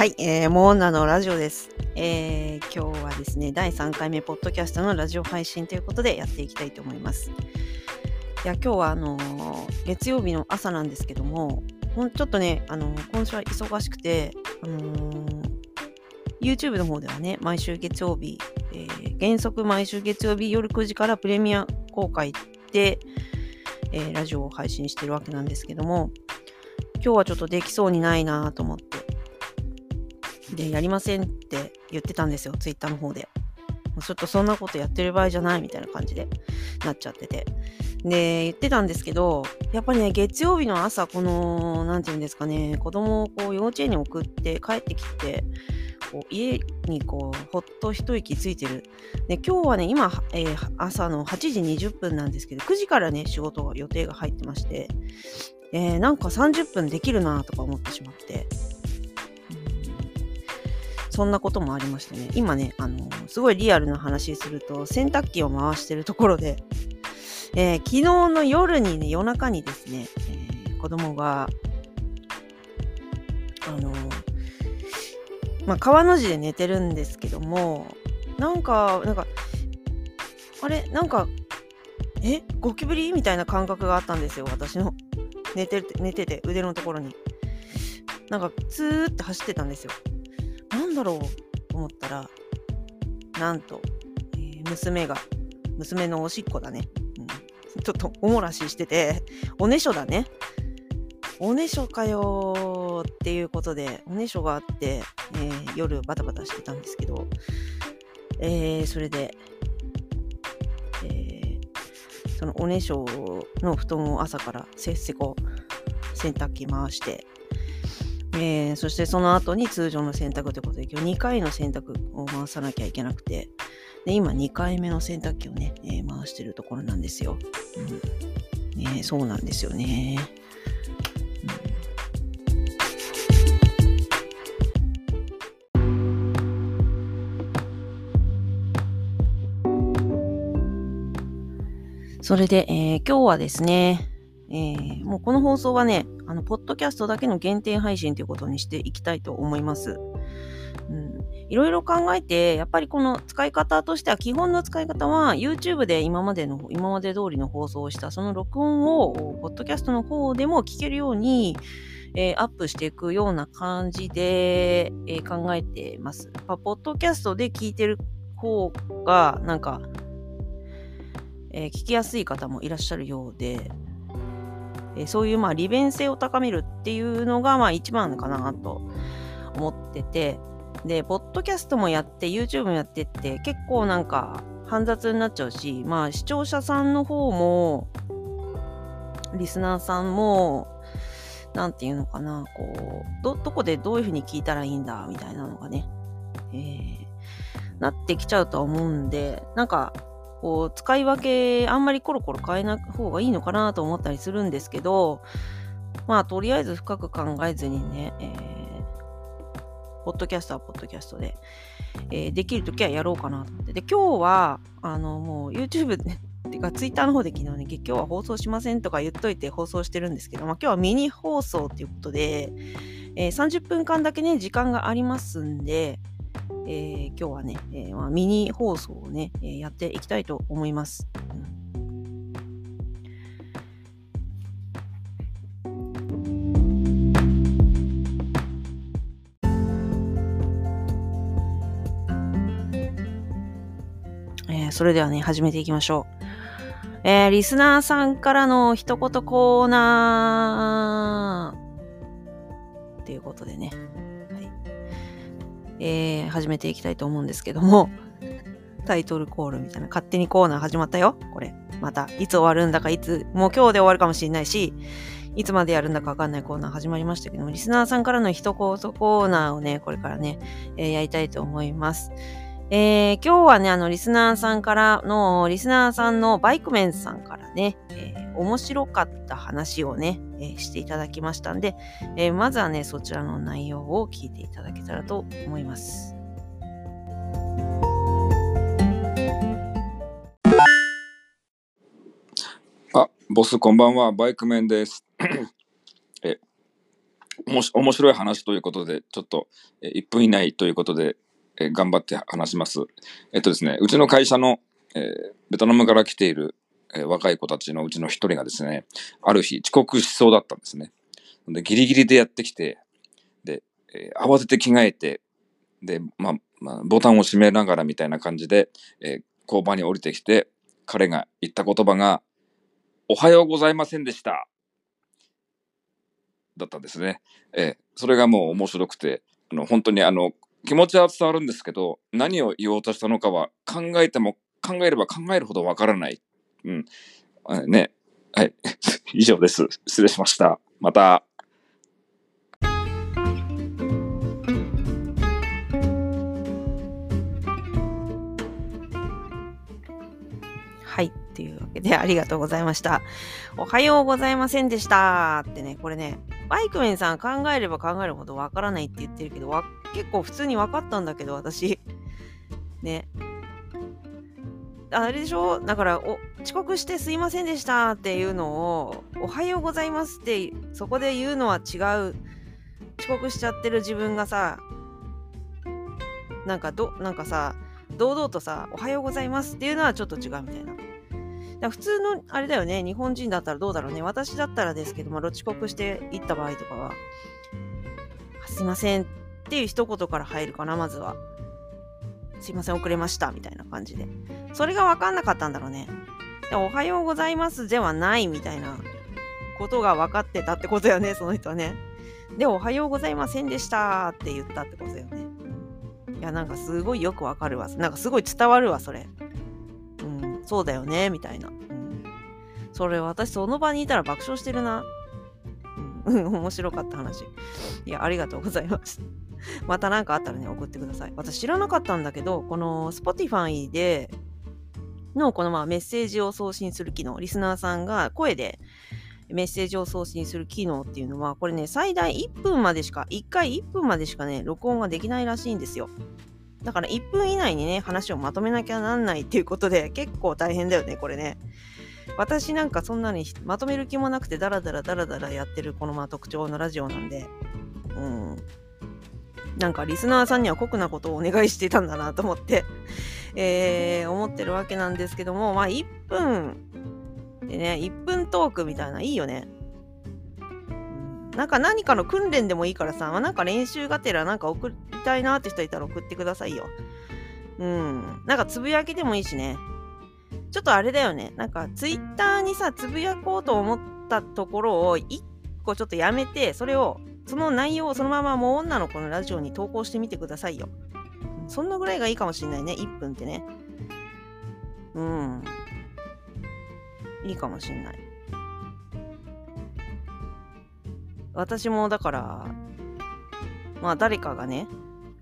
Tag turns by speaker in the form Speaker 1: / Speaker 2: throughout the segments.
Speaker 1: はい、えー、モーナのラジオです、えー。今日はですね、第3回目、ポッドキャストのラジオ配信ということでやっていきたいと思います。いや、今日はあのー、月曜日の朝なんですけども、ほんちょっとね、あのー、今週は忙しくて、あのー、YouTube の方ではね、毎週月曜日、えー、原則毎週月曜日夜9時からプレミア公開で、えー、ラジオを配信してるわけなんですけども、今日はちょっとできそうにないなと思って、で、やりませんって言ってたんですよ、ツイッターの方で。ちょっとそんなことやってる場合じゃないみたいな感じでなっちゃってて。で、言ってたんですけど、やっぱりね、月曜日の朝、この、なんていうんですかね、子供をこう幼稚園に送って帰ってきて、こう家にこうほっと一息ついてる。で今日はね、今、えー、朝の8時20分なんですけど、9時からね、仕事予定が入ってまして、えー、なんか30分できるなとか思ってしまって、そんなこともありましてね、今ね、あのすごいリアルな話すると、洗濯機を回してるところで、えー、昨日の夜にね、夜中にですね、えー、子供が、あのまあ、川の字で寝てるんですけども、なんか、なんか、あれ？なんか、え？ゴキブリ？みたいな感覚があったんですよ、私の。寝てて、寝てて、腕のところに。なんか、ツーって走ってたんですよ。なんだろうと思ったら、なんと、えー、娘が、娘のおしっこだね。うん、ちょっとおもらししてて、おねしょだね。おねしょかよっていうことで、おねしょがあって、えー、夜バタバタしてたんですけど、えー、それで、えー、そのおねしょの布団を朝からせっせこ洗濯機回して、えー、そしてその後に通常の洗濯ということで、今日2回の洗濯を回さなきゃいけなくて、で今2回目の洗濯機をね、えー、回してるところなんですよ。うんね、そうなんですよね。それで、えー、今日はですね、えー、もうこの放送はね、あの、ポッドキャストだけの限定配信ということにしていきたいと思います。うん、いろいろ考えて、やっぱりこの使い方としては、基本の使い方は、YouTube で今までの、今まで通りの放送をした、その録音を、ポッドキャストの方でも聞けるように、えー、アップしていくような感じで、えー、考えてます。やっぱ、ポッドキャストで聞いてる方が、なんか、えー、聞きやすい方もいらっしゃるようで、えそういうまあ利便性を高めるっていうのがまあ一番かなと思ってて、で、ポッドキャストもやって、YouTube もやってって結構なんか煩雑になっちゃうし、まあ視聴者さんの方も、リスナーさんも、なんていうのかな、こう、ど、どこでどういうふうに聞いたらいいんだ、みたいなのがね、えー、なってきちゃうとは思うんで、なんか、こう使い分けあんまりコロコロ変えない方がいいのかなと思ったりするんですけどまあとりあえず深く考えずにね、えー、ポッドキャストはポッドキャストで、えー、できるときはやろうかなと思って。で今日はあのもう YouTube でてか、ツイッターの方で昨日ね、今日は放送しませんとか言っといて放送してるんですけど、まあ、今日はミニ放送っていうことで、えー、30分間だけね、時間がありますんで、えー、今日はね、えーまあ、ミニ放送をね、えー、やっていきたいと思います。えー、それではね、始めていきましょう。えー、リスナーさんからの一言コーナーっていうことでね。えー、始めていきたいと思うんですけども、タイトルコールみたいな、勝手にコーナー始まったよ。これ。また、いつ終わるんだか、いつ、もう今日で終わるかもしれないし、いつまでやるんだかわかんないコーナー始まりましたけども、リスナーさんからの一言コーナーをね、これからね、えー、やりたいと思います。えー、今日はね、あの、リスナーさんからの、リスナーさんのバイクメンさんからね、えー、面白かった話をね、えー、していただきましたんで、えまずはね、そちらの内容を聞いていただけたらと思います。
Speaker 2: あ、ボスこんばんは、バイクメンです。えおもし面白い話ということで、ちょっとえー1分以内ということで、えー頑張って話します。えっとですね、うちの会社の、えーベトナムから来ている、えー若い子たちのうちの一人がですね、ある日遅刻しそうだったんですね。で、ギリギリでやってきて、で、えー慌てて着替えて、で、まあ、まあ、ボタンを閉めながらみたいな感じで、えー交番に降りてきて、彼が言った言葉が、おはようございませんでした。だったんですね。えーそれがもう面白くて、あの、本当にあの、気持ちは伝わるんですけど、何を言おうとしたのかは考えても考えれば考えるほどわからない。うん。ね。はい。以上です。失礼しました。また。
Speaker 1: はい。っていうわけで、ありがとうございました。おはようございませんでしたってね、これね、バイクメンさん考えれば考えるほどわからないって言ってるけど、わ結構普通に分かったんだけど、私。ね。あれでしょ？だからお、遅刻してすいませんでしたっていうのを、おはようございますって、そこで言うのは違う。遅刻しちゃってる自分がさ、なんかど、なんかさ、堂々とさ、おはようございますっていうのはちょっと違うみたいな。普通の、あれだよね、日本人だったらどうだろうね。私だったらですけど、まあ、遅刻して行った場合とかは、すいませんっていう一言から入るかな、まずは。すいません、遅れました、みたいな感じで。それが分かんなかったんだろうね。でおはようございますではないみたいなことが分かってたってことよね、その人はね。で、おはようございませんでしたって言ったってことだよね。いや、なんかすごいよくわかるわ。なんかすごい伝わるわ、それ。うん、そうだよね、みたいな。うん、それ、私、その場にいたら爆笑してるな。うん、面白かった話。いや、ありがとうございます。また何かあったらね、送ってください。私知らなかったんだけど、この Spotify でのこのまあメッセージを送信する機能、リスナーさんが声でメッセージを送信する機能っていうのは、これね、最大1分までしか、1回1分までしかね、録音ができないらしいんですよ。だから1分以内にね、話をまとめなきゃなんないっていうことで、結構大変だよね、これね。私なんかそんなにまとめる気もなくて、ダラダラダラダラやってるこのまあ特徴のラジオなんで、うん。なんかリスナーさんには酷なことをお願いしてたんだなと思って、えー、思ってるわけなんですけども、まあ1分でね、1分トークみたいな、いいよね。なんか何かの訓練でもいいからさ、まあなんか練習がてらなんか送りたいなって人いたら送ってくださいよ。うん。なんかつぶやきでもいいしね。ちょっとあれだよね。なんかツイッターにさ、つぶやこうと思ったところを一個ちょっとやめて、それを、その内容をそのままもう女の子のラジオに投稿してみてくださいよ。そんなぐらいがいいかもしれないね。1分ってね。うん。いいかもしんない。私もだから、まあ誰かがね、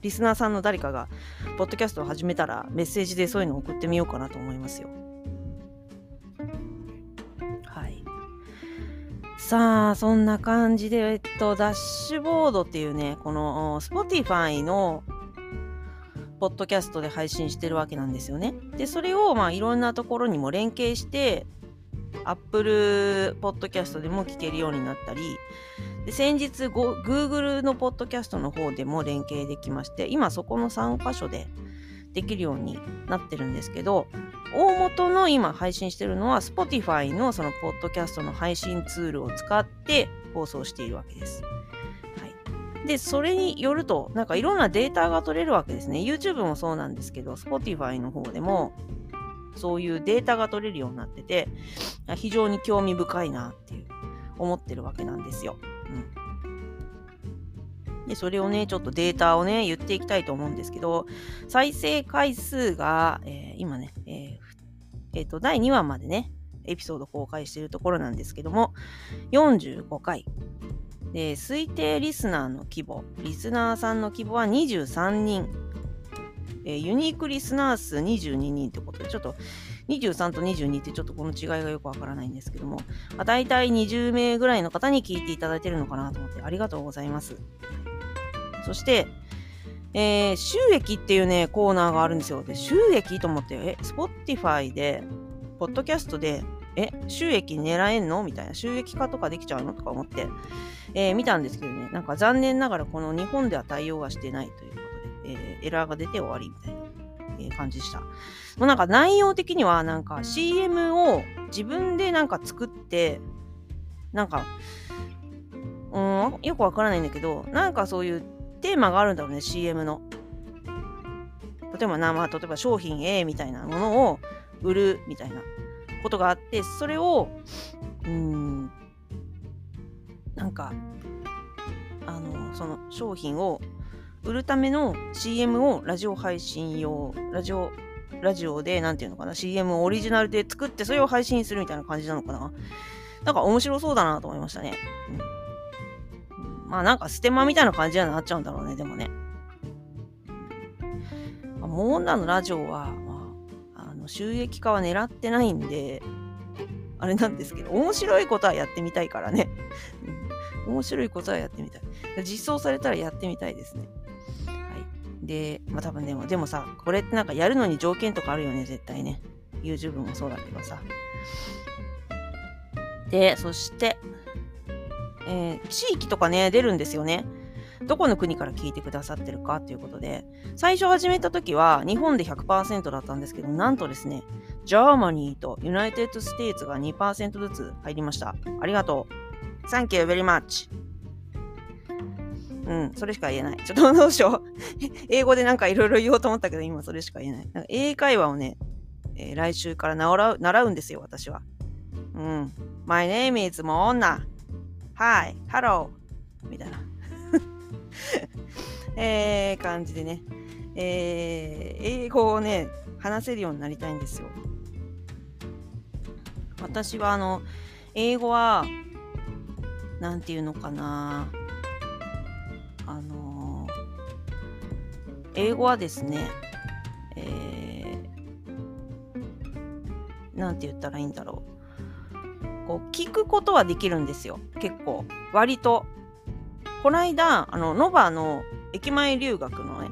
Speaker 1: リスナーさんの誰かが、ポッドキャストを始めたら、メッセージでそういうのを送ってみようかなと思いますよ。さあ、そんな感じで、えっと、ダッシュボードっていうね、この、Spotify の、ポッドキャストで配信してるわけなんですよね。で、それを、まあ、いろんなところにも連携して、Apple Podcast でも聞けるようになったり、で先日 Google のポッドキャストの方でも連携できまして、今そこの3箇所でできるようになってるんですけど、大元の今配信してるのは Spotify のそのポッドキャストの配信ツールを使って放送しているわけです。はい、で、それによると、なんかいろんなデータが取れるわけですね。YouTube もそうなんですけど、Spotify の方でもそういうデータが取れるようになってて、非常に興味深いなっていう思ってるわけなんですよ。うん、でそれをね、ちょっとデータをね、言っていきたいと思うんですけど、再生回数が、えー今ね、えーえーと、第2話までね、エピソード公開しているところなんですけども、45回。で、推定リスナーの規模、リスナーさんの規模は23人。えーユニークリスナー数22人ってことで、ちょっと23と22ってちょっとこの違いがよくわからないんですけども、まあ、大体20名ぐらいの方に聞いていただいてるのかなと思ってありがとうございます。そして、えー収益っていうね、コーナーがあるんですよ。で、収益と思って、え、Spotify で、ポッドキャストでえ、収益狙えんの？みたいな、収益化とかできちゃうの？とか思って、えー、見たんですけどね、なんか残念ながらこの日本では対応はしてないということで、えー、エラーが出て終わりみたいな、え、感じでした。もうなんか内容的にはなんか CM を自分でなんか作って、なんか、うん、よくわからないんだけど、なんかそういうテーマがあるんだろうね、CM の。例えばな、まあ、例えば商品 A みたいなものを売るみたいなことがあって、それを、うん、なんか、あの、その商品を売るための CM をラジオ配信用、ラジオ、ラジオで、なんていうのかな、CM をオリジナルで作って、それを配信するみたいな感じなのかな。なんか面白そうだなと思いましたね。うん、まあなんかステマみたいな感じにはなっちゃうんだろうね、でもね。モーンナのラジオは、まあ、あの収益化は狙ってないんで、あれなんですけど、面白いことはやってみたいからね。面白いことはやってみたい。実装されたらやってみたいですね。はい。で、まあ多分でも、でもさ、これってなんかやるのに条件とかあるよね、絶対ね。YouTube もそうだけどさ。で、そして、えー、地域とかね、出るんですよね。どこの国から聞いてくださってるかということで、最初始めた時は日本で100%だったんですけど、なんとですね、Germany と United States が2%ずつ入りました。ありがとう。Thank you very much. うん、それしか言えない。ちょっとどうしよう。英語でなんかいろいろ言おうと思ったけど、今それしか言えない。なんか英会話をね、えー、来週から習う習うんですよ、私は。うん。My name is モーナ。Hi, hello. みたいな。えー、感じでね、えー、英語をね、話せるようになりたいんですよ。私はあの、英語は、なんていうのかな、あの英語はですね、えー、なんて言ったらいいんだろう。こう、聞くことはできるんですよ。結構。割と。この間、あの、ノバの駅前留学のね、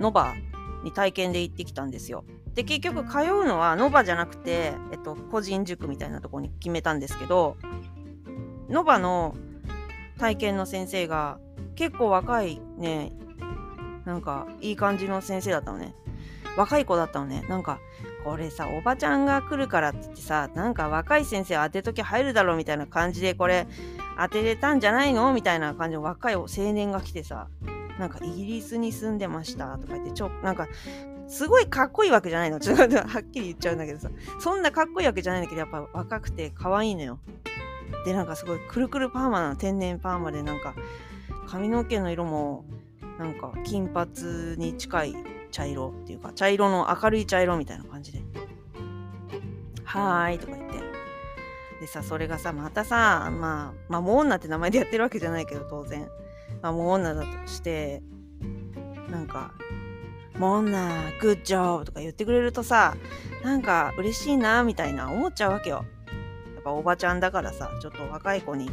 Speaker 1: ノバに体験で行ってきたんですよ。で、結局通うのはノバじゃなくて、えっと、個人塾みたいなとこに決めたんですけど、ノバの体験の先生が結構若いね、なんかいい感じの先生だったのね。若い子だったのね。なんか、これさ、おばちゃんが来るからって言ってさ、なんか若い先生当てとき入るだろうみたいな感じで、これ当てれたんじゃないのみたいな感じの若い青年が来てさ、なんかイギリスに住んでましたとか言って、ちょ、なんか、すごいかっこいいわけじゃないの。ちょっとはっきり言っちゃうんだけどさ、そんなかっこいいわけじゃないんだけど、やっぱ若くて可愛いのよ。で、なんかすごいくるくるパーマなの、天然パーマで、なんか、髪の毛の色も、なんか金髪に近い茶色っていうか、茶色の明るい茶色みたいな感じで。はーいとか言って。でさ、それがさ、またさ、まあ、まあ、モーナって名前でやってるわけじゃないけど、当然。まあ、モーナだとして、なんか、モーナ、グッジョブとか言ってくれるとさ、なんか嬉しいな、みたいな思っちゃうわけよ。やっぱおばちゃんだからさ、ちょっと若い子に。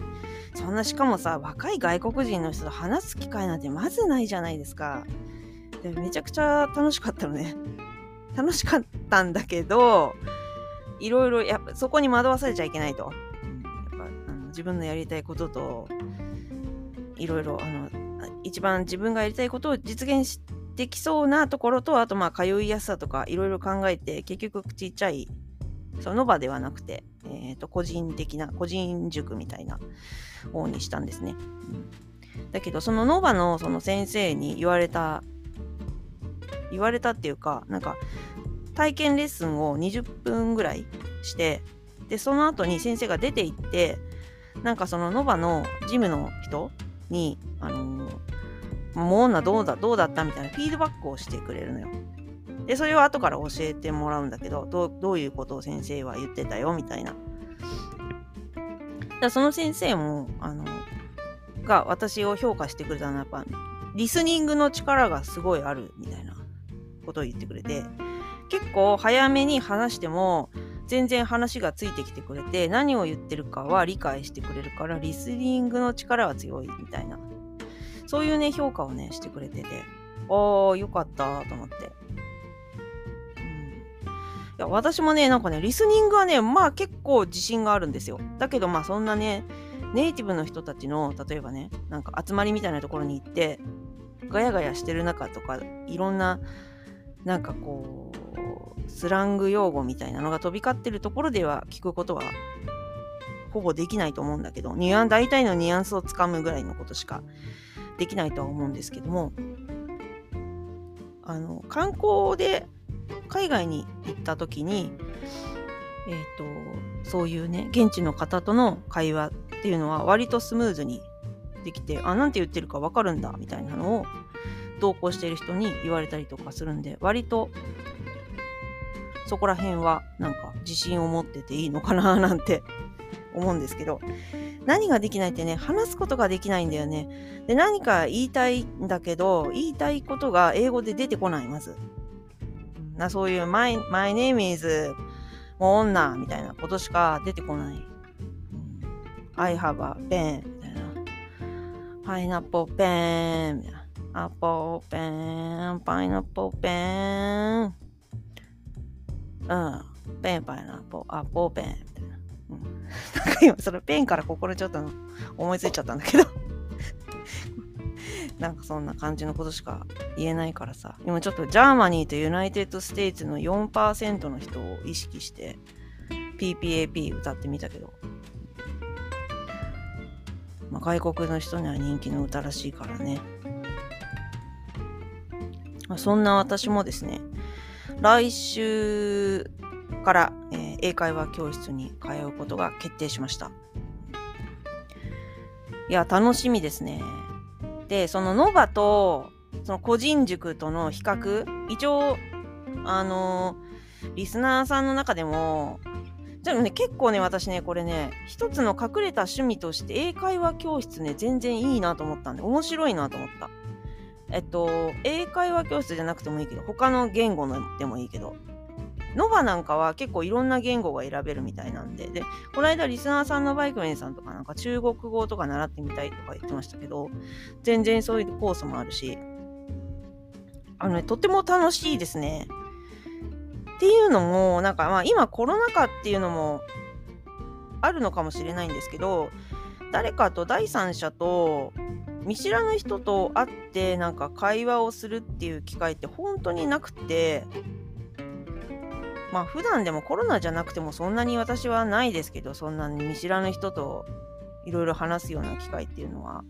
Speaker 1: そんな、しかもさ、若い外国人の人と話す機会なんてまずないじゃないですか。でめちゃくちゃ楽しかったのね。楽しかったんだけど、いろいろ、やっぱそこに惑わされちゃいけないと。やっぱあの自分のやりたいことと、いろいろ、あの、一番自分がやりたいことを実現できそうなところと、あとまあ通いやすさとかいろいろ考えて、結局ちっちゃい、その場ではなくて、えっ、ー、と、個人的な、個人塾みたいな方にしたんですね。だけど、そのノバのその先生に言われた言われたっていうか、なんか、体験レッスンを20分ぐらいして、で、その後に先生が出て行って、なんかそのノバのジムの人に、あの、もう女どうだ、どうだったみたいなフィードバックをしてくれるのよ。で、それを後から教えてもらうんだけど、どうどういうことを先生は言ってたよ、みたいな。だその先生も、あの、が私を評価してくれたのは、やっぱ、リスニングの力がすごいあるみたいなことを言ってくれて、結構早めに話しても全然話がついてきてくれて、何を言ってるかは理解してくれるから、リスニングの力は強いみたいな。そういうね、評価をね、してくれてて、ああ、よかったと思って。うん、いや私もね、なんかね、リスニングはね、まあ結構自信があるんですよ。だけどまあそんなね、ネイティブの人たちの、例えばね、なんか集まりみたいなところに行って、ガヤガヤしてる中とか、いろんな、なんかこう、スラング用語みたいなのが飛び交ってるところでは聞くことはほぼできないと思うんだけど、ニュアン、大体のニュアンスをつかむぐらいのことしかできないとは思うんですけども、あの、観光で海外に行った時に、えっ、ー、と、そういうね、現地の方との会話っていうのは割とスムーズにできて、あ、なんて言ってるかわかるんだ、みたいなのを同行している人に言われたりとかするんで、割とそこら辺はなんか自信を持ってていいのかななんて 思うんですけど、何ができないってね、話すことができないんだよね。で、何か言いたいんだけど、言いたいことが英語で出てこない、まず。なそういう my, my name is もう女みたいなことしか出てこない。I have a pen みたいな。パイナップルペンみたいな。アポーペン、パイナップルペン。うん。ペンパイナップル、アポーペンな。うん。なんか今そのペンから心ちょっと思いついちゃったんだけど なんかそんな感じのことしか言えないからさ。今ちょっと Germany と United States の4%の人を意識して PPAP 歌ってみたけど。まあ、外国の人には人気の歌らしいからね。まあ、そんな私もですね、来週から、えー、英会話教室に通うことが決定しました。いや、楽しみですね。で、そのノバと、その個人塾との比較、一応、あのー、リスナーさんの中でも、でもね、結構ね、私ね、これね、一つの隠れた趣味として英会話教室ね、全然いいなと思ったんで、面白いなと思った。えっと、英会話教室じゃなくてもいいけど、他の言語のでもいいけど、ノバなんかは結構いろんな言語が選べるみたいなんで、で、この間リスナーさんのバイクメンさんとかなんか中国語とか習ってみたいとか言ってましたけど、全然そういうコースもあるし、あのね、とても楽しいですね。っていうのも、なんかまあ今コロナ禍っていうのもあるのかもしれないんですけど、誰かと第三者と見知らぬ人と会ってなんか会話をするっていう機会って本当になくて、まあ普段でもコロナじゃなくてもそんなに私はないですけど、そんなに見知らぬ人といろいろ話すような機会っていうのは。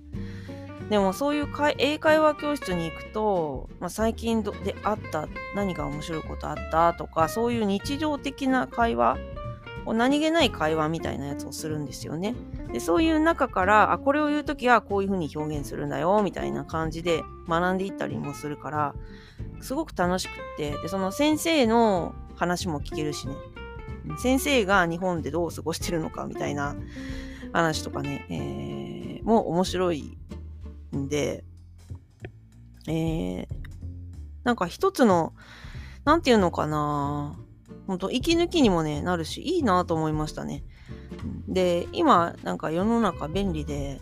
Speaker 1: でもそういう英会話教室に行くと、まあ、最近であった何か面白いことあったとかそういう日常的な会話こう何気ない会話みたいなやつをするんですよね。でそういう中からあこれを言う時はこういうふうに表現するんだよみたいな感じで学んでいったりもするからすごく楽しくってでその先生の話も聞けるしね。先生が日本でどう過ごしてるのかみたいな話とかね、えー、も面白いんで、えー、なんか一つの、なんていうのかな本当息抜きにもね、なるし、いいなと思いましたね。で、今、なんか世の中便利で、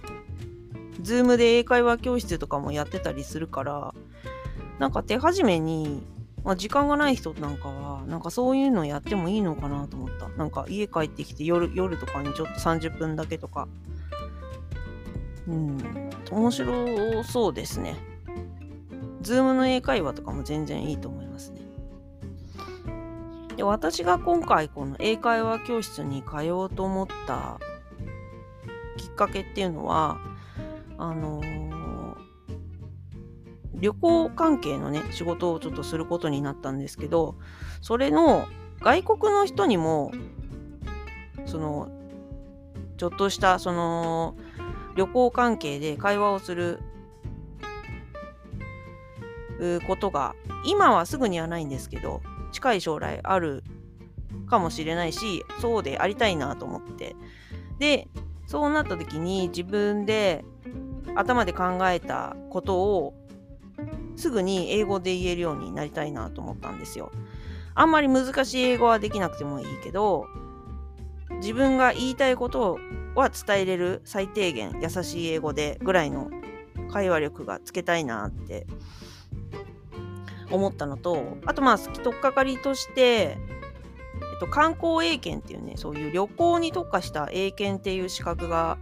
Speaker 1: Zoom で英会話教室とかもやってたりするから、なんか手始めにまあ、時間がない人なんかは、なんかそういうのやってもいいのかなと思った。なんか家帰ってきて夜、夜とかにちょっと30分だけとか。うん、面白そうですね。 Zoom の英会話とかも全然いいと思いますね。で、私が今回この英会話教室に通おうと思ったきっかけっていうのは、あのー旅行関係のね、仕事をちょっとすることになったんですけど、それの外国の人にも、その、ちょっとしたその旅行関係で会話をすることが今はすぐにはないんですけど近い将来あるかもしれないしそうでありたいなと思ってでそうなった時に自分で頭で考えたことをすぐに英語で言えるようになりたいなと思ったんですよ。あんまり難しい英語はできなくてもいいけど、自分が言いたいことは伝えれる最低限優しい英語でぐらいの会話力がつけたいなって思ったのと、あとまあ好き、とっかかりとして、えっと、観光英検っていうね、そういう旅行に特化した英検っていう資格が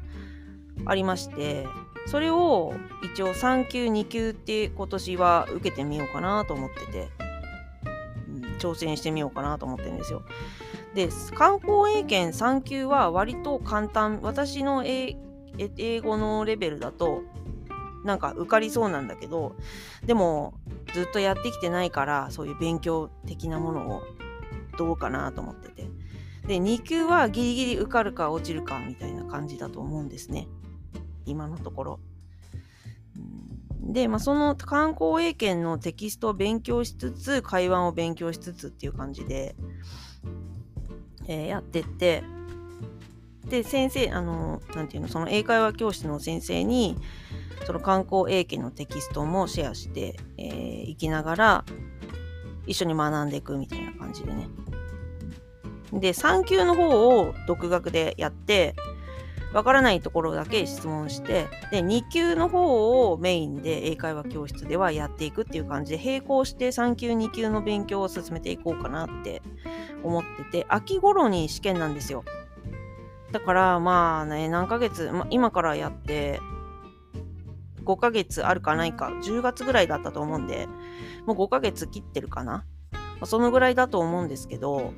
Speaker 1: ありまして、それを一応3級、2級って今年は受けてみようかなと思ってて、挑戦してみようかなと思ってるんですよ。で、観光英検3級は割と簡単。私の英語のレベルだと、なんか受かりそうなんだけど、でもずっとやってきてないから、そういう勉強的なものをどうかなと思ってて。で、2級はギリギリ受かるか落ちるかみたいな感じだと思うんですね。今のところ。で、まあ、その観光英検のテキストを勉強しつつ、会話を勉強しつつっていう感じで、えー、やってって、で、先生、あの、なんていうの、その英会話教室の先生に、その観光英検のテキストもシェアしてい、えー、きながら、一緒に学んでいくみたいな感じでね。で、3級の方を独学でやって、わからないところだけ質問して、で、2級の方をメインで英会話教室ではやっていくっていう感じで、並行して3級、2級の勉強を進めていこうかなって思ってて、秋頃に試験なんですよ。だからまあね、何ヶ月、ま、今からやって、5ヶ月あるかないか、10月ぐらいだったと思うんで、もう5ヶ月切ってるかな。まあ、そのぐらいだと思うんですけど、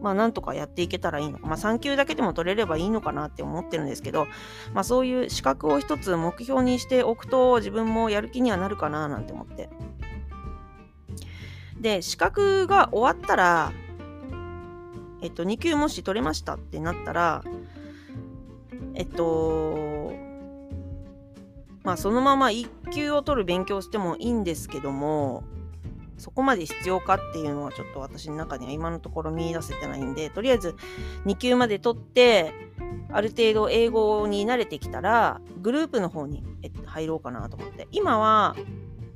Speaker 1: まあなんとかやっていけたらいいのか。まあ3級だけでも取れればいいのかなって思ってるんですけど、まあそういう資格を一つ目標にしておくと自分もやる気にはなるかななんて思って。で、資格が終わったら、えっと、2級もし取れましたってなったら、えっと、まあそのまま1級を取る勉強してもいいんですけども、そこまで必要かっていうのはちょっと私の中には今のところ見出せてないんで、とりあえず2級まで取って、ある程度英語に慣れてきたら、グループの方に入ろうかなと思って。今は、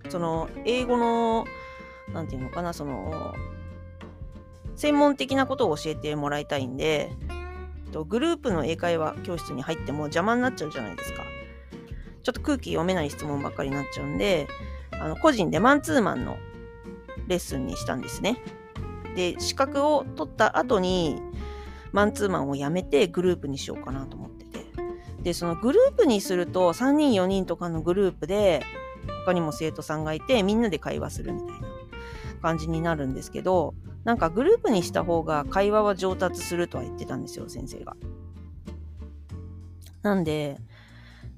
Speaker 1: その、英語の、なんていうのかな、その、専門的なことを教えてもらいたいんで、グループの英会話教室に入っても邪魔になっちゃうじゃないですか。ちょっと空気読めない質問ばっかりになっちゃうんで、あの個人でマンツーマンのレッスンにしたんですね。で、資格を取った後に、マンツーマンをやめてグループにしようかなと思ってて。で、そのグループにすると、3人4人とかのグループで、他にも生徒さんがいて、みんなで会話するみたいな感じになるんですけど、なんかグループにした方が会話は上達するとは言ってたんですよ、先生が。なんで、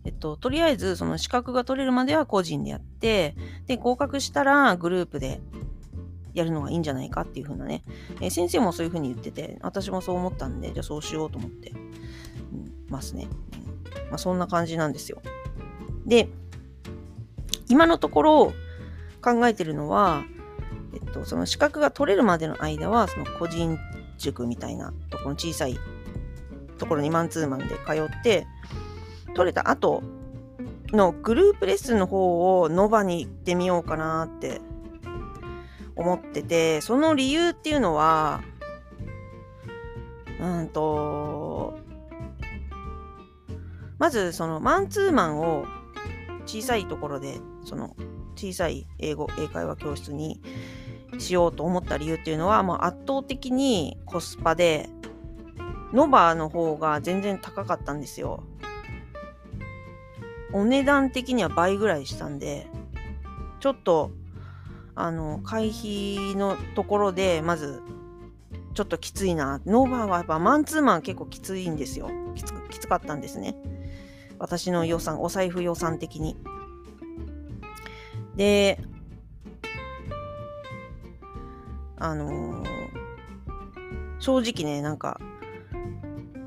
Speaker 1: えっと、とりあえずその資格が取れるまでは個人でやって、で、合格したらグループでやるのがいいんじゃないかっていう風なね、えー、先生もそういう風に言ってて、私もそう思ったんで、じゃあそうしようと思って、うん、ますね。うん、まあ、そんな感じなんですよ。で、今のところ考えてるのは、えっと、その資格が取れるまでの間は、その個人塾みたいなところの小さいところにマンツーマンで通って、取れた後のグループレッスンの方をノバに行ってみようかなって思ってて、その理由っていうのは、うんと、まずそのマンツーマンを小さいところで、その小さい英語、英会話教室にしようと思った理由っていうのは、もう圧倒的にコスパで、ノバの方が全然高かったんですよ。お値段的には倍ぐらいしたんで、ちょっとあの、会費のところで、まず、ちょっときついな。ノーバーはやっぱマンツーマン結構きついんですよ。きつきつかったんですね。私の予算、お財布予算的に。で、あのー、正直ね、なんか、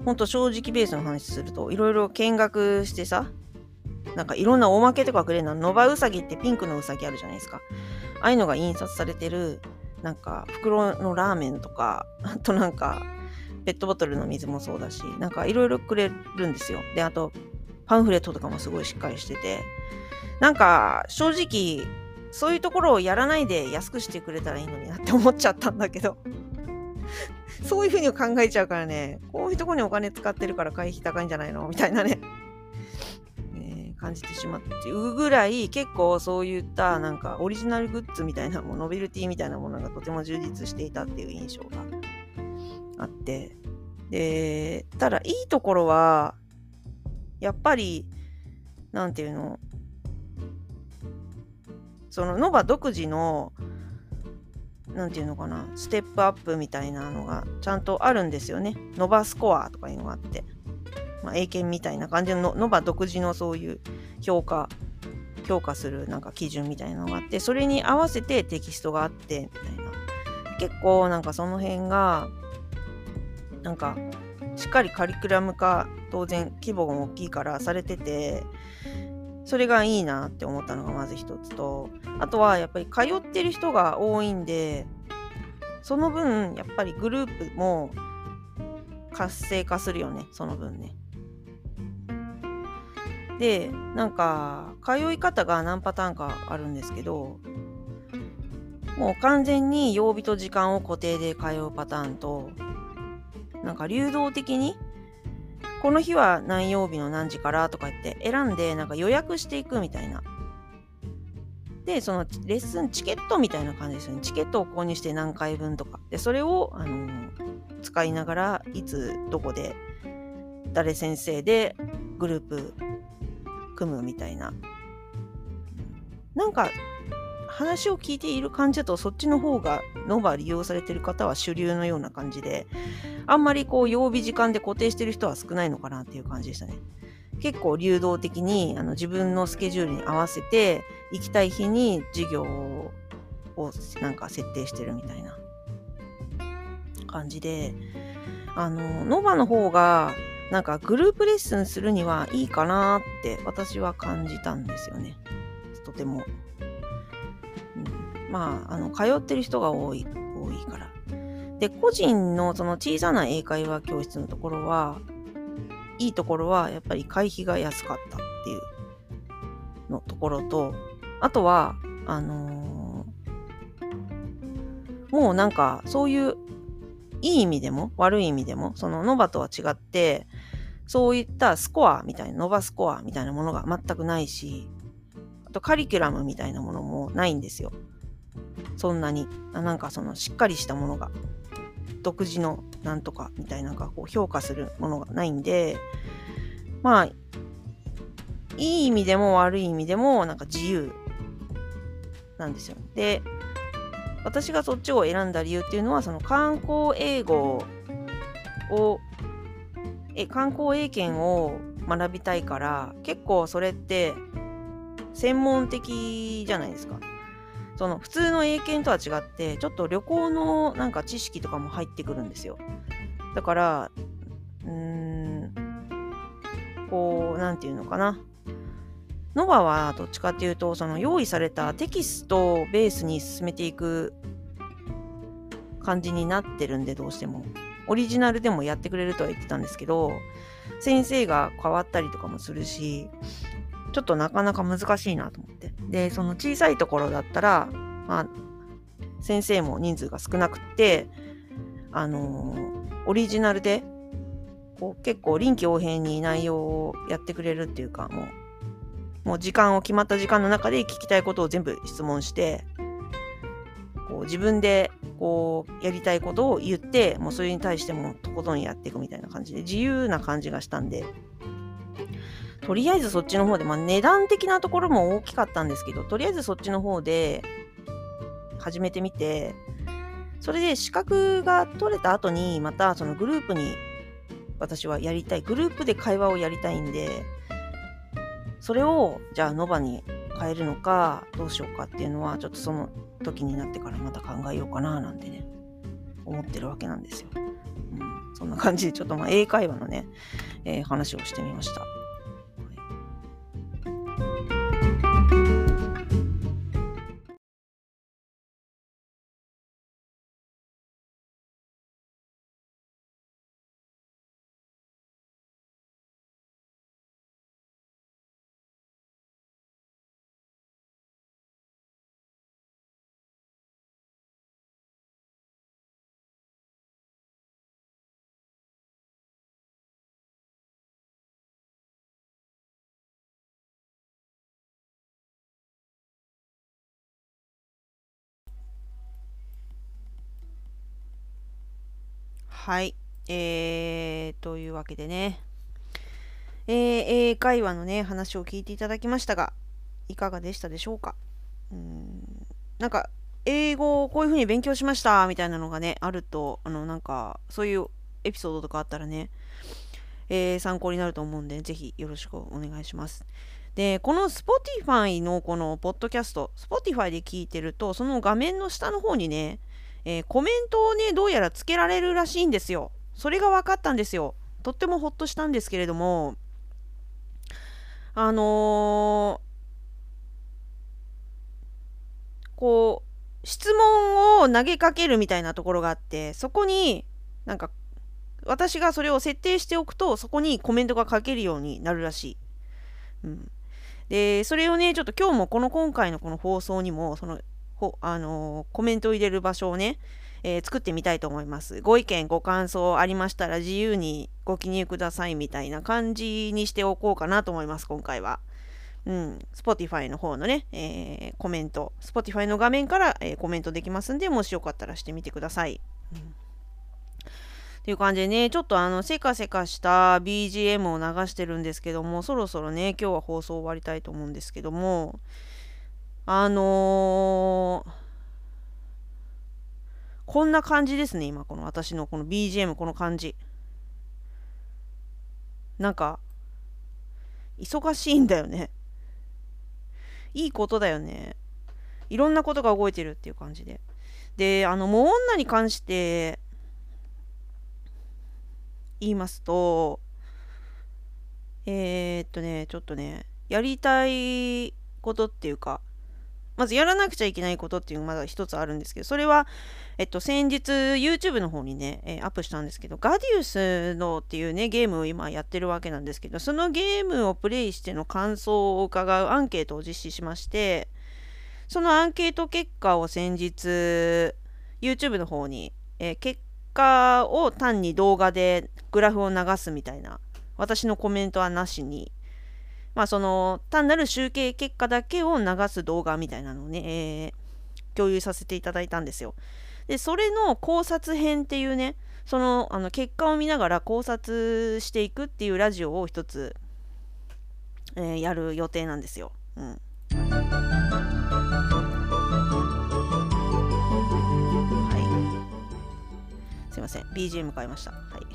Speaker 1: ほんと正直ベースの話すると、いろいろ見学してさ、なんかいろんなおまけとかくれるの。ノバウサギってピンクのウサギあるじゃないですか。ああいうのが印刷されてる、なんか袋のラーメンとか、あとなんか、ペットボトルの水もそうだし、なんかいろいろくれるんですよ。で、あと、パンフレットとかもすごいしっかりしてて、なんか正直、そういうところをやらないで安くしてくれたらいいのになって思っちゃったんだけど。そういうふうに考えちゃうからね、こういうとこにお金使ってるから会費高いんじゃないのみたいなね、えー、感じてしまってうぐらい結構そういったなんかオリジナルグッズみたいなもノベルティみたいなものがとても充実していたっていう印象があって。でただいいところはやっぱりなんていうのそのノバ独自のなんていうのかなステップアップみたいなのがちゃんとあるんですよね。ノバスコアとかいうのがあって。まあ、英検みたいな感じのノバ独自のそういう評価評価するなんか基準みたいなのがあってそれに合わせてテキストがあってみたいな。結構なんかその辺がなんかしっかりカリキュラム化当然規模も大きいからされててそれがいいなって思ったのがまず一つとあとはやっぱり通ってる人が多いんでその分やっぱりグループも活性化するよねその分ね。でなんか通い方が何パターンかあるんですけどもう完全に曜日と時間を固定で通うパターンとなんか流動的にこの日は何曜日の何時からとか言って選んでなんか予約していくみたいな。でそのレッスンチケットみたいな感じですよね。チケットを購入して何回分とか。でそれを、あのー、使いながらいつどこで誰先生でグループ組むみたいな。なんか話を聞いている感じだとそっちの方がノバ利用されてる方は主流のような感じであんまりこう曜日時間で固定してる人は少ないのかなっていう感じでしたね。結構流動的にあの自分のスケジュールに合わせて行きたい日に授業をなんか設定してるみたいな感じであのノバの方がなんかグループレッスンするにはいいかなって私は感じたんですよね。とても。まあ、あの、通ってる人が多い、多いから。で、個人のその小さな英会話教室のところは、いいところはやっぱり会費が安かったっていうのところと、あとは、あのー、もうなんかそういういい意味でも悪い意味でも、そのノバとは違って、そういったスコアみたいな、ノバスコアみたいなものが全くないし、あとカリキュラムみたいなものもないんですよ。そんなに。なんかそのしっかりしたものが、独自のなんとかみたいなこう評価するものがないんで、まあ、いい意味でも悪い意味でもなんか自由なんですよ。で、私がそっちを選んだ理由っていうのはその観光英語をえ観光英検を学びたいから結構それって専門的じゃないですか。その普通の英検とは違ってちょっと旅行のなんか知識とかも入ってくるんですよ。だからうーんこう何て言うのかなノバはどっちかっていうとその用意されたテキストをベースに進めていく感じになってるんでどうしても。オリジナルでもやってくれるとは言ってたんですけど、先生が変わったりとかもするし、ちょっとなかなか難しいなと思って。で、その小さいところだったら、まあ、先生も人数が少なくて、あのー、オリジナルで、こう結構臨機応変に内容をやってくれるっていうか、もう、もう時間を決まった時間の中で聞きたいことを全部質問して、こう自分でこうやりたいことを言ってもうそれに対してもとことんやっていくみたいな感じで自由な感じがしたんで。とりあえずそっちの方で、まあ、値段的なところも大きかったんですけどとりあえずそっちの方で始めてみてそれで資格が取れた後にまたそのグループに私はやりたいグループで会話をやりたいんでそれをじゃあノバに変えるのかどうしようかっていうのはちょっとその時になってからまた考えようかななんてね思ってるわけなんですよ。うん、そんな感じでちょっとまあ英会話のね、えー、話をしてみました。はい。えー、というわけでね、えー、英会話のね、話を聞いていただきましたが、いかがでしたでしょうか？うんなんか、英語をこういう風に勉強しましたみたいなのがね、あると、あの、なんか、そういうエピソードとかあったらね、えー、参考になると思うんで、ぜひよろしくお願いします。で、この Spotify のこのポッドキャスト、Spotify で聞いてると、その画面の下の方にね、えー、コメントをね、どうやらつけられるらしいんですよ。それが分かったんですよ。とってもほっとしたんですけれども、あのー、こう、質問を投げかけるみたいなところがあって、そこになんか私がそれを設定しておくと、そこにコメントが書けるようになるらしい。うん。で、それをね、ちょっと今日もこの今回のこの放送にも、その、ほあのー、コメントを入れる場所をね、えー、作ってみたいと思います。ご意見、ご感想ありましたら自由にご記入くださいみたいな感じにしておこうかなと思います、今回は。うん、Spotify の方のね、えー、コメント、Spotify の画面から、えー、コメントできますんで、もしよかったらしてみてください。うんっていう感じでね、ちょっとあの、せかせかした BGM を流してるんですけども、そろそろね、今日は放送終わりたいと思うんですけども、あのー、こんな感じですね、今、この私のこの BGM、この感じ。なんか、忙しいんだよね。いいことだよね。いろんなことが動いてるっていう感じで。で、あの、もう女に関して、言いますと、えー、っとね、ちょっとね、やりたいことっていうか、まずやらなくちゃいけないことっていうのがまだ一つあるんですけど、それは、えっと、先日 YouTube の方にね、えー、アップしたんですけど、ガディウスのっていうね、ゲームを今やってるわけなんですけど、そのゲームをプレイしての感想を伺うアンケートを実施しまして、そのアンケート結果を先日、YouTube の方に、えー、結果を単に動画でグラフを流すみたいな私のコメントはなしにまあその単なる集計結果だけを流す動画みたいなのをね、えー、共有させていただいたんですよ。でそれの考察編っていうねそのあの結果を見ながら考察していくっていうラジオを一つ、えー、やる予定なんですよ。うん。すいません。BGM 変えました。はい。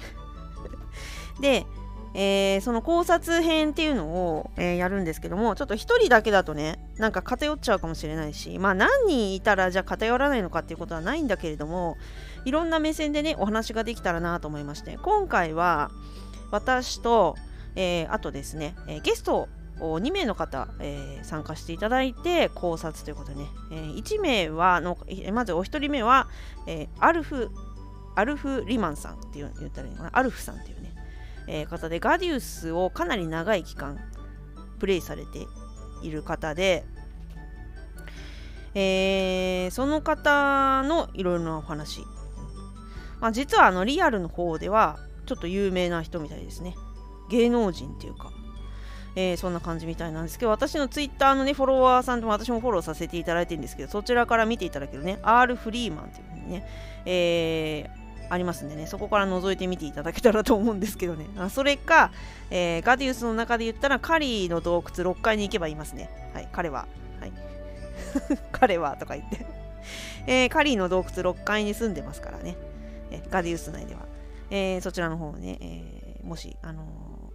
Speaker 1: で、えー、その考察編っていうのを、えー、やるんですけどもちょっと1人だけだとねなんか偏っちゃうかもしれないしまあ何人いたらじゃあ偏らないのかっていうことはないんだけれどもいろんな目線でねお話ができたらなと思いまして今回は私と、えー、あとですね、えゲスト2名の方、えー、参加していただいて考察ということでね、えー、1名はのまずお一人目は、えー、アルフアルフ・リマンさんっていう言ったらいいのかなアルフさんっていうね、え、方でガディウスをかなり長い期間プレイされている方で、えー、その方のいろいろなお話、まあ、実はあのリアルの方ではちょっと有名な人みたいですね。芸能人っていうか。えー、そんな感じみたいなんですけど、私のツイッターのね、フォロワーさんとも私もフォローさせていただいてるんですけど、そちらから見ていただけるね、R フリーマンっていうね、えー、ありますんでね、そこから覗いてみていただけたらと思うんですけどね。あそれか、えー、ガディウスの中で言ったら、カリーの洞窟6階に行けばいますね。はい、彼は。はい。彼はとか言ってえー、カリーの洞窟6階に住んでますからね。え、ガディウス内では。えー、そちらの方ね、えー、もし、あの、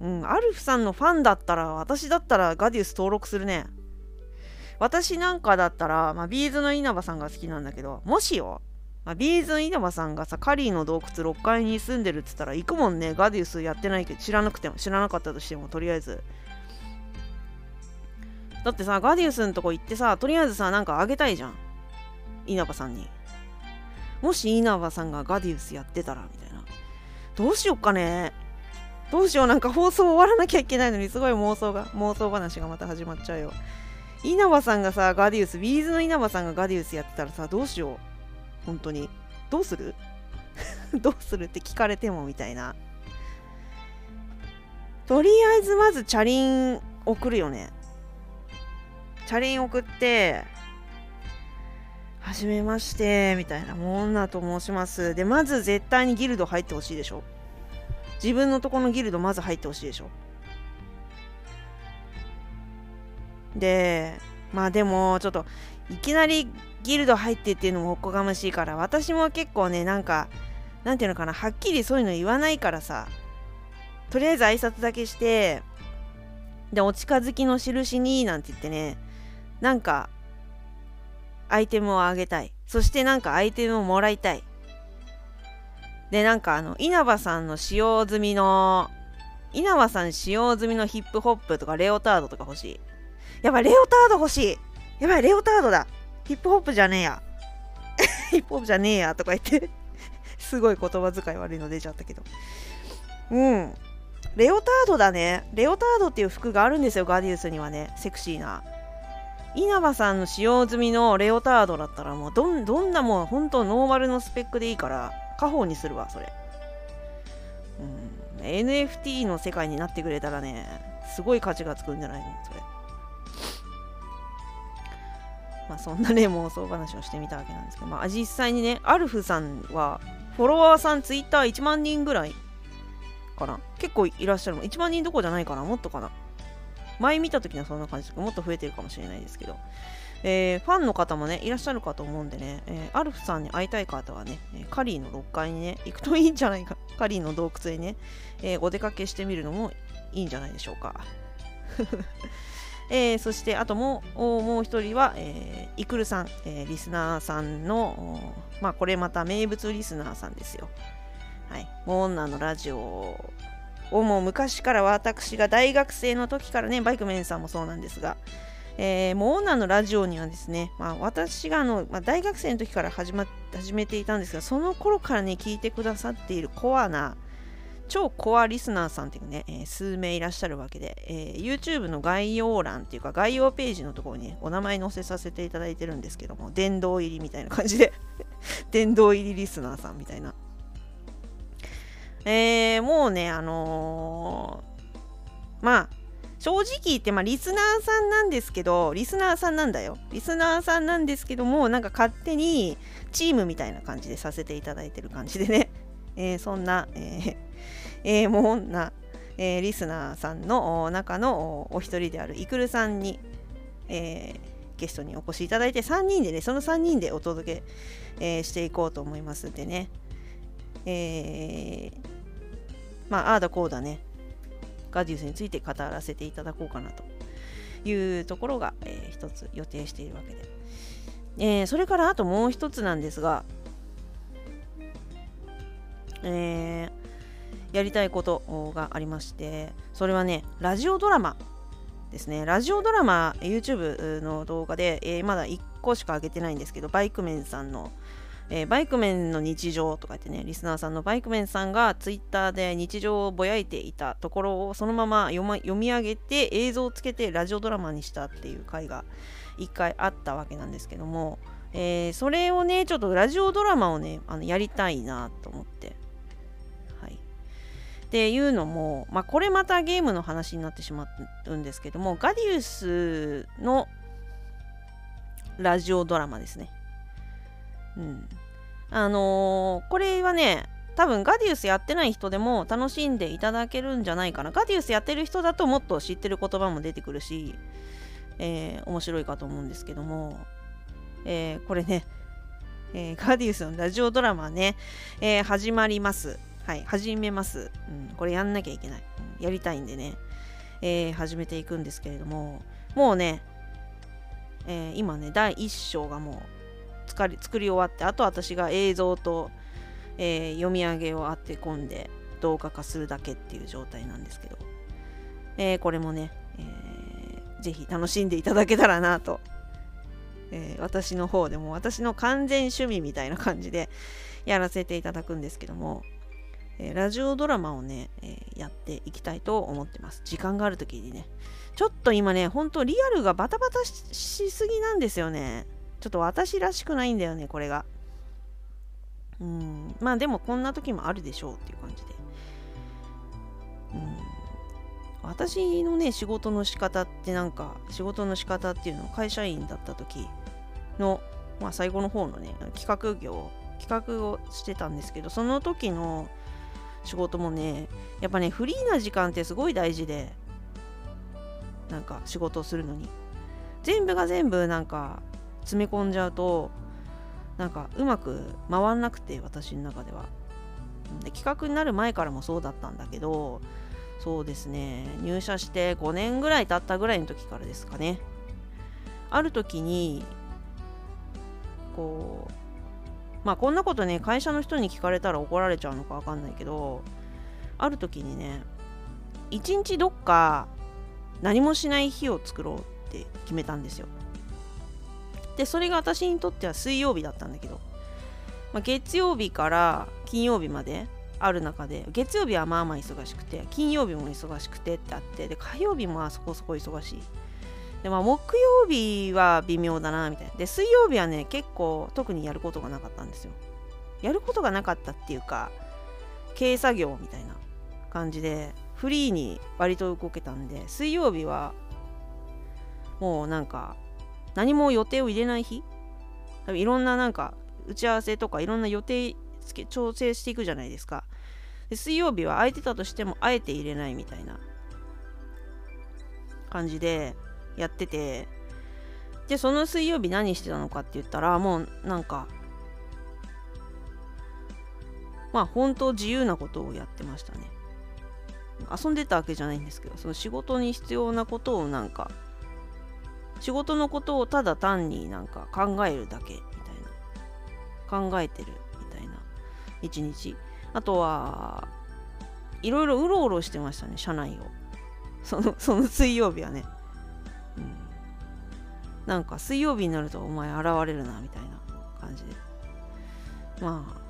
Speaker 1: うん、アルフさんのファンだったら、私だったらガディウス登録するね。私なんかだったら、まあ、 B'z の稲葉さんが好きなんだけど、もしよ、まあ、 B'z の稲葉さんがさ、カリーの洞窟6階に住んでるっつったら行くもんね。ガディウスやってないけど、知らなくても、知らなかったとしても、とりあえず。だってさ、ガディウスのとこ行ってさ、とりあえずさ、なんかあげたいじゃん。稲葉さんに。もし稲葉さんがガディウスやってたら、みたいな。どうしよっかね。どうしよう、なんか放送終わらなきゃいけないのに、すごい妄想が、妄想話がまた始まっちゃうよ。稲葉さんがさ、ガディウス、ビーズの稲葉さんがガディウスやってたらさ、どうしよう。本当に。どうする？どうするって聞かれてもみたいな。とりあえずまずチャリン送るよね。チャリン送って、はじめまして、みたいな、もう女と申します。で、まず絶対にギルド入ってほしいでしょ。自分のとこのギルドまず入ってほしいでしょ。で、まあでも、ちょっと、いきなりギルド入ってっていうのもおこがましいから、私も結構ね、なんか、なんていうのかな、はっきりそういうの言わないからさ、とりあえず挨拶だけして、で、お近づきの印に、なんて言ってね、なんか、アイテムをあげたい。そしてなんかアイテムをもらいたい。で、なんかあの、稲葉さんの使用済みの、稲葉さん使用済みのヒップホップとかレオタードとか欲しい。やばい、レオタード欲しい。やばい、レオタードだ。ヒップホップじゃねえや。ヒップホップじゃねえやとか言って、すごい言葉遣い悪いの出ちゃったけど。うん。レオタードだね。レオタードっていう服があるんですよ、ガディウスにはね。セクシーな。稲葉さんの使用済みのレオタードだったらもうどんどんなもん本当ノーマルのスペックでいいから家宝にするわそれうん NFT の世界になってくれたらねすごい価値がつくんじゃないのそれまあそんなね妄想話をしてみたわけなんですけどまあ実際にねアルフさんはフォロワーさんツイッター1万人ぐらいかな？結構いらっしゃる。1万人どこじゃないかな？もっとかな？前見た時にはそんな感じですけどもっと増えてるかもしれないですけど、えーファンの方もねいらっしゃるかと思うんでね、えーアルフさんに会いたい方はねカリーの6階にね行くといいんじゃないか？カリーの洞窟にね、えーお出かけしてみるのもいいんじゃないでしょうか、えーそしてあともうもう一人は、えーイクルさん、えーリスナーさんのまあこれまた名物リスナーさんですよ。はい、モー女のラジオをもう昔から私が大学生の時からねバイクメンさんもそうなんですが、えー、モーナのラジオにはですね、まあ、私があの、まあ、大学生の時から始,、ま、始めていたんですがその頃からね聞いてくださっているコアな超コアリスナーさんっていうね、えー数名いらっしゃるわけで、えー YouTube の概要欄っていうか概要ページのところに、お名前載せさせていただいてるんですけども殿堂入りみたいな感じで 殿堂入りリスナーさんみたいなえー、もうね、あのーまあ、正直言って、まあ、リスナーさんなんですけど、リスナーさんなんだよ。リスナーさんなんですけども、なんか勝手にチームみたいな感じでさせていただいてる感じでね、えーそんな、えーえーもうな、えーリスナーさんの中のお一人であるイクルさんに、えーゲストにお越しいただいて3人でね、その3人でお届け、えーしていこうと思いますんでね、えーまあ、ああだこうだね、ガディウスについて語らせていただこうかなというところが、えー一つ予定しているわけで。えーそれからあともう一つなんですが、えーやりたいことがありまして、それはね、ラジオドラマですね。ラジオドラマ、YouTube の動画で、えーまだ1個しか上げてないんですけど、バイクメンさんのえーバイクメンの日常とか言ってね、リスナーさんのバイクメンさんがツイッターで日常をぼやいていたところをそのまま読,、ま、読み上げて映像をつけてラジオドラマにしたっていう回が一回あったわけなんですけども、えーそれをね、ちょっとラジオドラマをね、あのやりたいなと思って。っていうのも、まあ、これまたゲームの話になってしまうんですけども、ガディウスのラジオドラマですね。うん。あのーこれはね、多分ガディウスやってない人でも楽しんでいただけるんじゃないかな。ガディウスやってる人だともっと知ってる言葉も出てくるし、えー面白いかと思うんですけども、えーこれね、えーガディウスのラジオドラマね、え始まります。はい、始めます。うん、これやんなきゃいけない。うんやりたいんでね、えー始めていくんですけれども、もうね、えー今ね、第1章がもう作り作り終わって、あと私が映像と、えー読み上げを当て込んで動画化するだけっていう状態なんですけど、えーこれもね、えーぜひ楽しんでいただけたらなと、え私の方でも私の完全趣味みたいな感じでやらせていただくんですけども、えーラジオドラマをね、えーやっていきたいと思ってます。時間がある時にね。ちょっと今ね、ほんとリアルがバタバタしすぎなんですよね。ちょっと私らしくないんだよね、これが。うん。まあでもこんな時もあるでしょうっていう感じで。うん。私のね、仕事の仕方ってなんか、仕事の仕方っていうのを会社員だった時のまあ、最後の方のね企画業企画をしてたんですけどその時の仕事もねやっぱねフリーな時間ってすごい大事でなんか仕事をするのに。全部が全部なんか詰め込んじゃうとなんかうまく回んなくて私の中では。で企画になる前からもそうだったんだけどそうですね入社して5年ぐらい経ったぐらいの時からですかね。ある時にこうまあこんなことね会社の人に聞かれたら怒られちゃうのか分かんないけどある時にね一日どっか何もしない日を作ろうって決めたんですよ。でそれが私にとっては水曜日だったんだけど、まあ、月曜日から金曜日まである中で月曜日はまあまあ忙しくて金曜日も忙しくてってあってで火曜日もあそこそこ忙しい。でまあ木曜日は微妙だなみたいな。で水曜日はね結構特にやることがなかったんですよ。やることがなかったっていうか軽作業みたいな感じでフリーに割と動けたんで水曜日はもうなんか何も予定を入れない日多分いろんななんか打ち合わせとかいろんな予定調整していくじゃないですか。で水曜日は空いてたとしてもあえて入れないみたいな感じでやっててでその水曜日何してたのかって言ったらもうなんかまあ本当自由なことをやってましたね。遊んでたわけじゃないんですけどその仕事に必要なことをなんか仕事のことをただ単になんか考えるだけみたいな考えてるみたいな一日。あとはいろいろうろうろしてましたね社内を。そのその水曜日はね、うん、なんか水曜日になるとお前現れるなみたいな感じで。まあ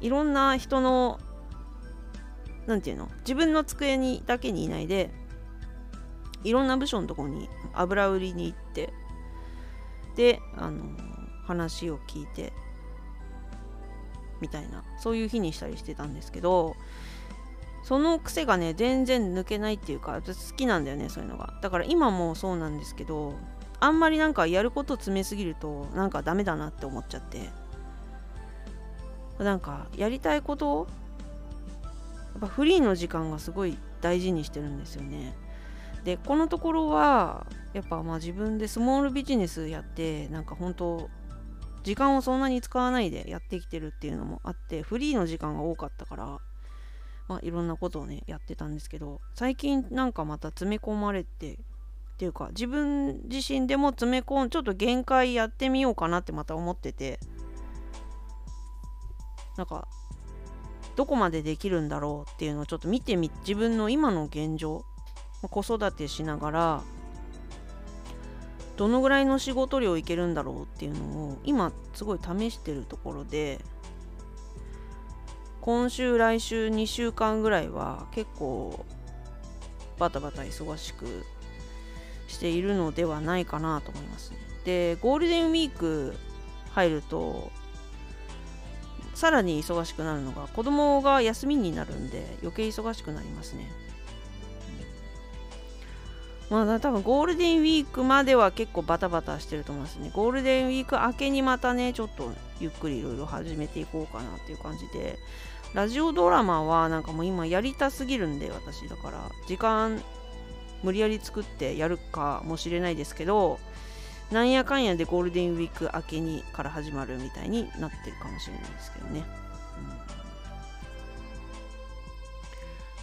Speaker 1: いろんな人の何て言うの？自分の机にだけにいないでいろんな部署のとこに油売りに行ってであの話を聞いてみたいなそういう日にしたりしてたんですけどその癖がね全然抜けないっていうか好きなんだよねそういうのが。だから今もそうなんですけどあんまりなんかやること詰めすぎるとなんかダメだなって思っちゃって。なんかやりたいことをやっぱフリーの時間がすごい大事にしてるんですよね。でこのところはやっぱまあ自分でスモールビジネスやってなんか本当時間をそんなに使わないでやってきてるっていうのもあってフリーの時間が多かったから。まあいろんなことをねやってたんですけど最近なんかまた詰め込まれてっていうか自分自身でも詰め込んちょっと限界やってみようかなってまた思っててなんかどこまでできるんだろうっていうのをちょっと見てみ自分の今の現状子育てしながらどのぐらいの仕事量いけるんだろうっていうのを今すごい試してるところで今週来週2週間ぐらいは結構バタバタ忙しくしているのではないかなと思いますね。でゴールデンウィーク入るとさらに忙しくなるのが子供が休みになるんで余計忙しくなりますね。まあ多分ゴールデンウィークまでは結構バタバタしてると思いますね。ゴールデンウィーク明けにまたね、ちょっとゆっくりいろいろ始めていこうかなっていう感じで、ラジオドラマはなんかもう今やりたすぎるんで、私だから、時間無理やり作ってやるかもしれないですけど、なんやかんやでゴールデンウィーク明けにから始まるみたいになってるかもしれないですけどね。うん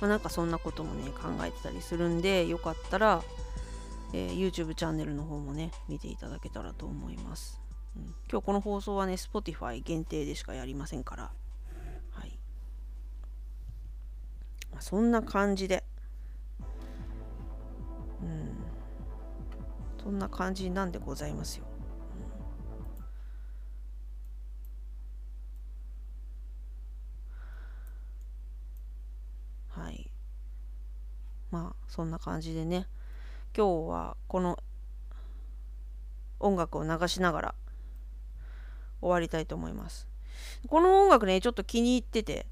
Speaker 1: まあ、なんかそんなこともね考えてたりするんでよかったらえー、YouTube チャンネルの方もね、見ていただけたらと思います。今日この放送はね、Spotify 限定でしかやりませんから、はい。まあ、そんな感じで、うん、そんな感じなんでございますよ。はい。まあ、そんな感じでね。今日はこの音楽を流しながら終わりたいと思います。この音楽ね、ちょっと気に入ってて、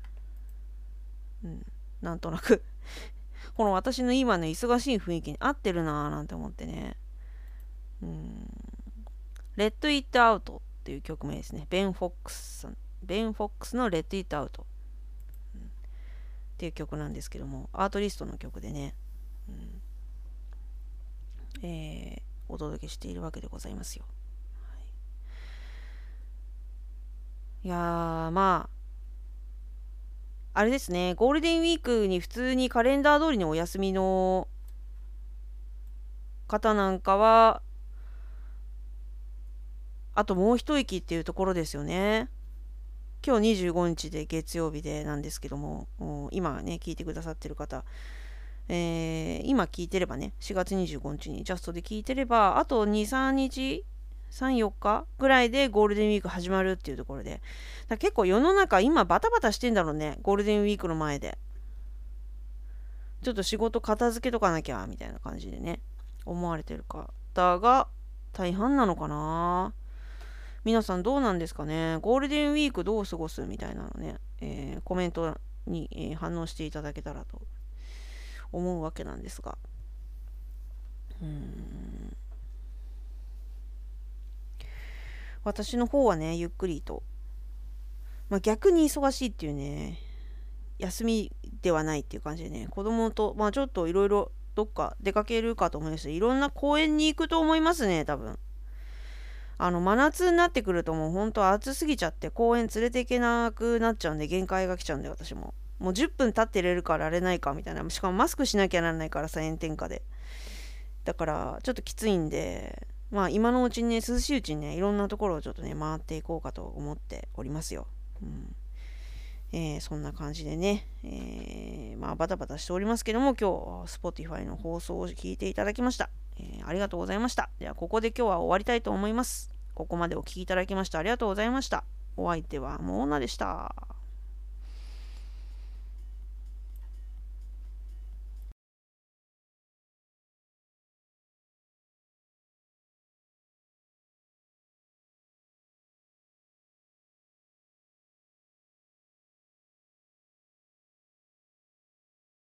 Speaker 1: うん、なんとなく。この私の今の忙しい雰囲気に合ってるなぁなんて思ってね、うん、Let It Out っていう曲名ですね。ベン・フォックスさん。ベン・フォックスの Let It Out、うん、っていう曲なんですけども、アートリストの曲でね、うん。えー、お届けしているわけでございますよ。はい、いやー、まあ、あれですね、ゴールデンウィークに普通にカレンダー通りのお休みの方なんかは、あともう一息っていうところですよね。今日25日で月曜日でなんですけども、今ね、聞いてくださってる方、えー、今聞いてればね、4月25日にジャストで聞いてれば、あと2、3日、3、4日ぐらいでゴールデンウィーク始まるっていうところで、だ結構世の中今バタバタしてんだろうね、ゴールデンウィークの前で。ちょっと仕事片付けとかなきゃ、みたいな感じでね、思われてる方が大半なのかな。皆さんどうなんですかね。ゴールデンウィークどう過ごすみたいなのね、えー、コメントに、えー、反応していただけたらと思うわけなんですが。うん。私の方はね、ゆっくりと。まあ、逆に忙しいっていうね、休みではないっていう感じでね、子供と、まあちょっといろいろどっか出かけるかと思いますいろんな公園に行くと思いますね、多分。あの、真夏になってくるともう本当暑すぎちゃって公園連れて行けなくなっちゃうんで、限界が来ちゃうんで、私も。もう10分経ってれるからあれないかみたいな。しかもマスクしなきゃならないからさ、炎天下で。だから、ちょっときついんで、まあ今のうちにね、涼しいうちにね、いろんなところをちょっとね、回っていこうかと思っておりますよ。うんえー、そんな感じでね、えー、まあバタバタしておりますけども、今日、Spotify の放送を聞いていただきました、えー、ありがとうございました。では、ここで今日は終わりたいと思います。ここまでお聴きいただきましてありがとうございました。お相手はモーナでした。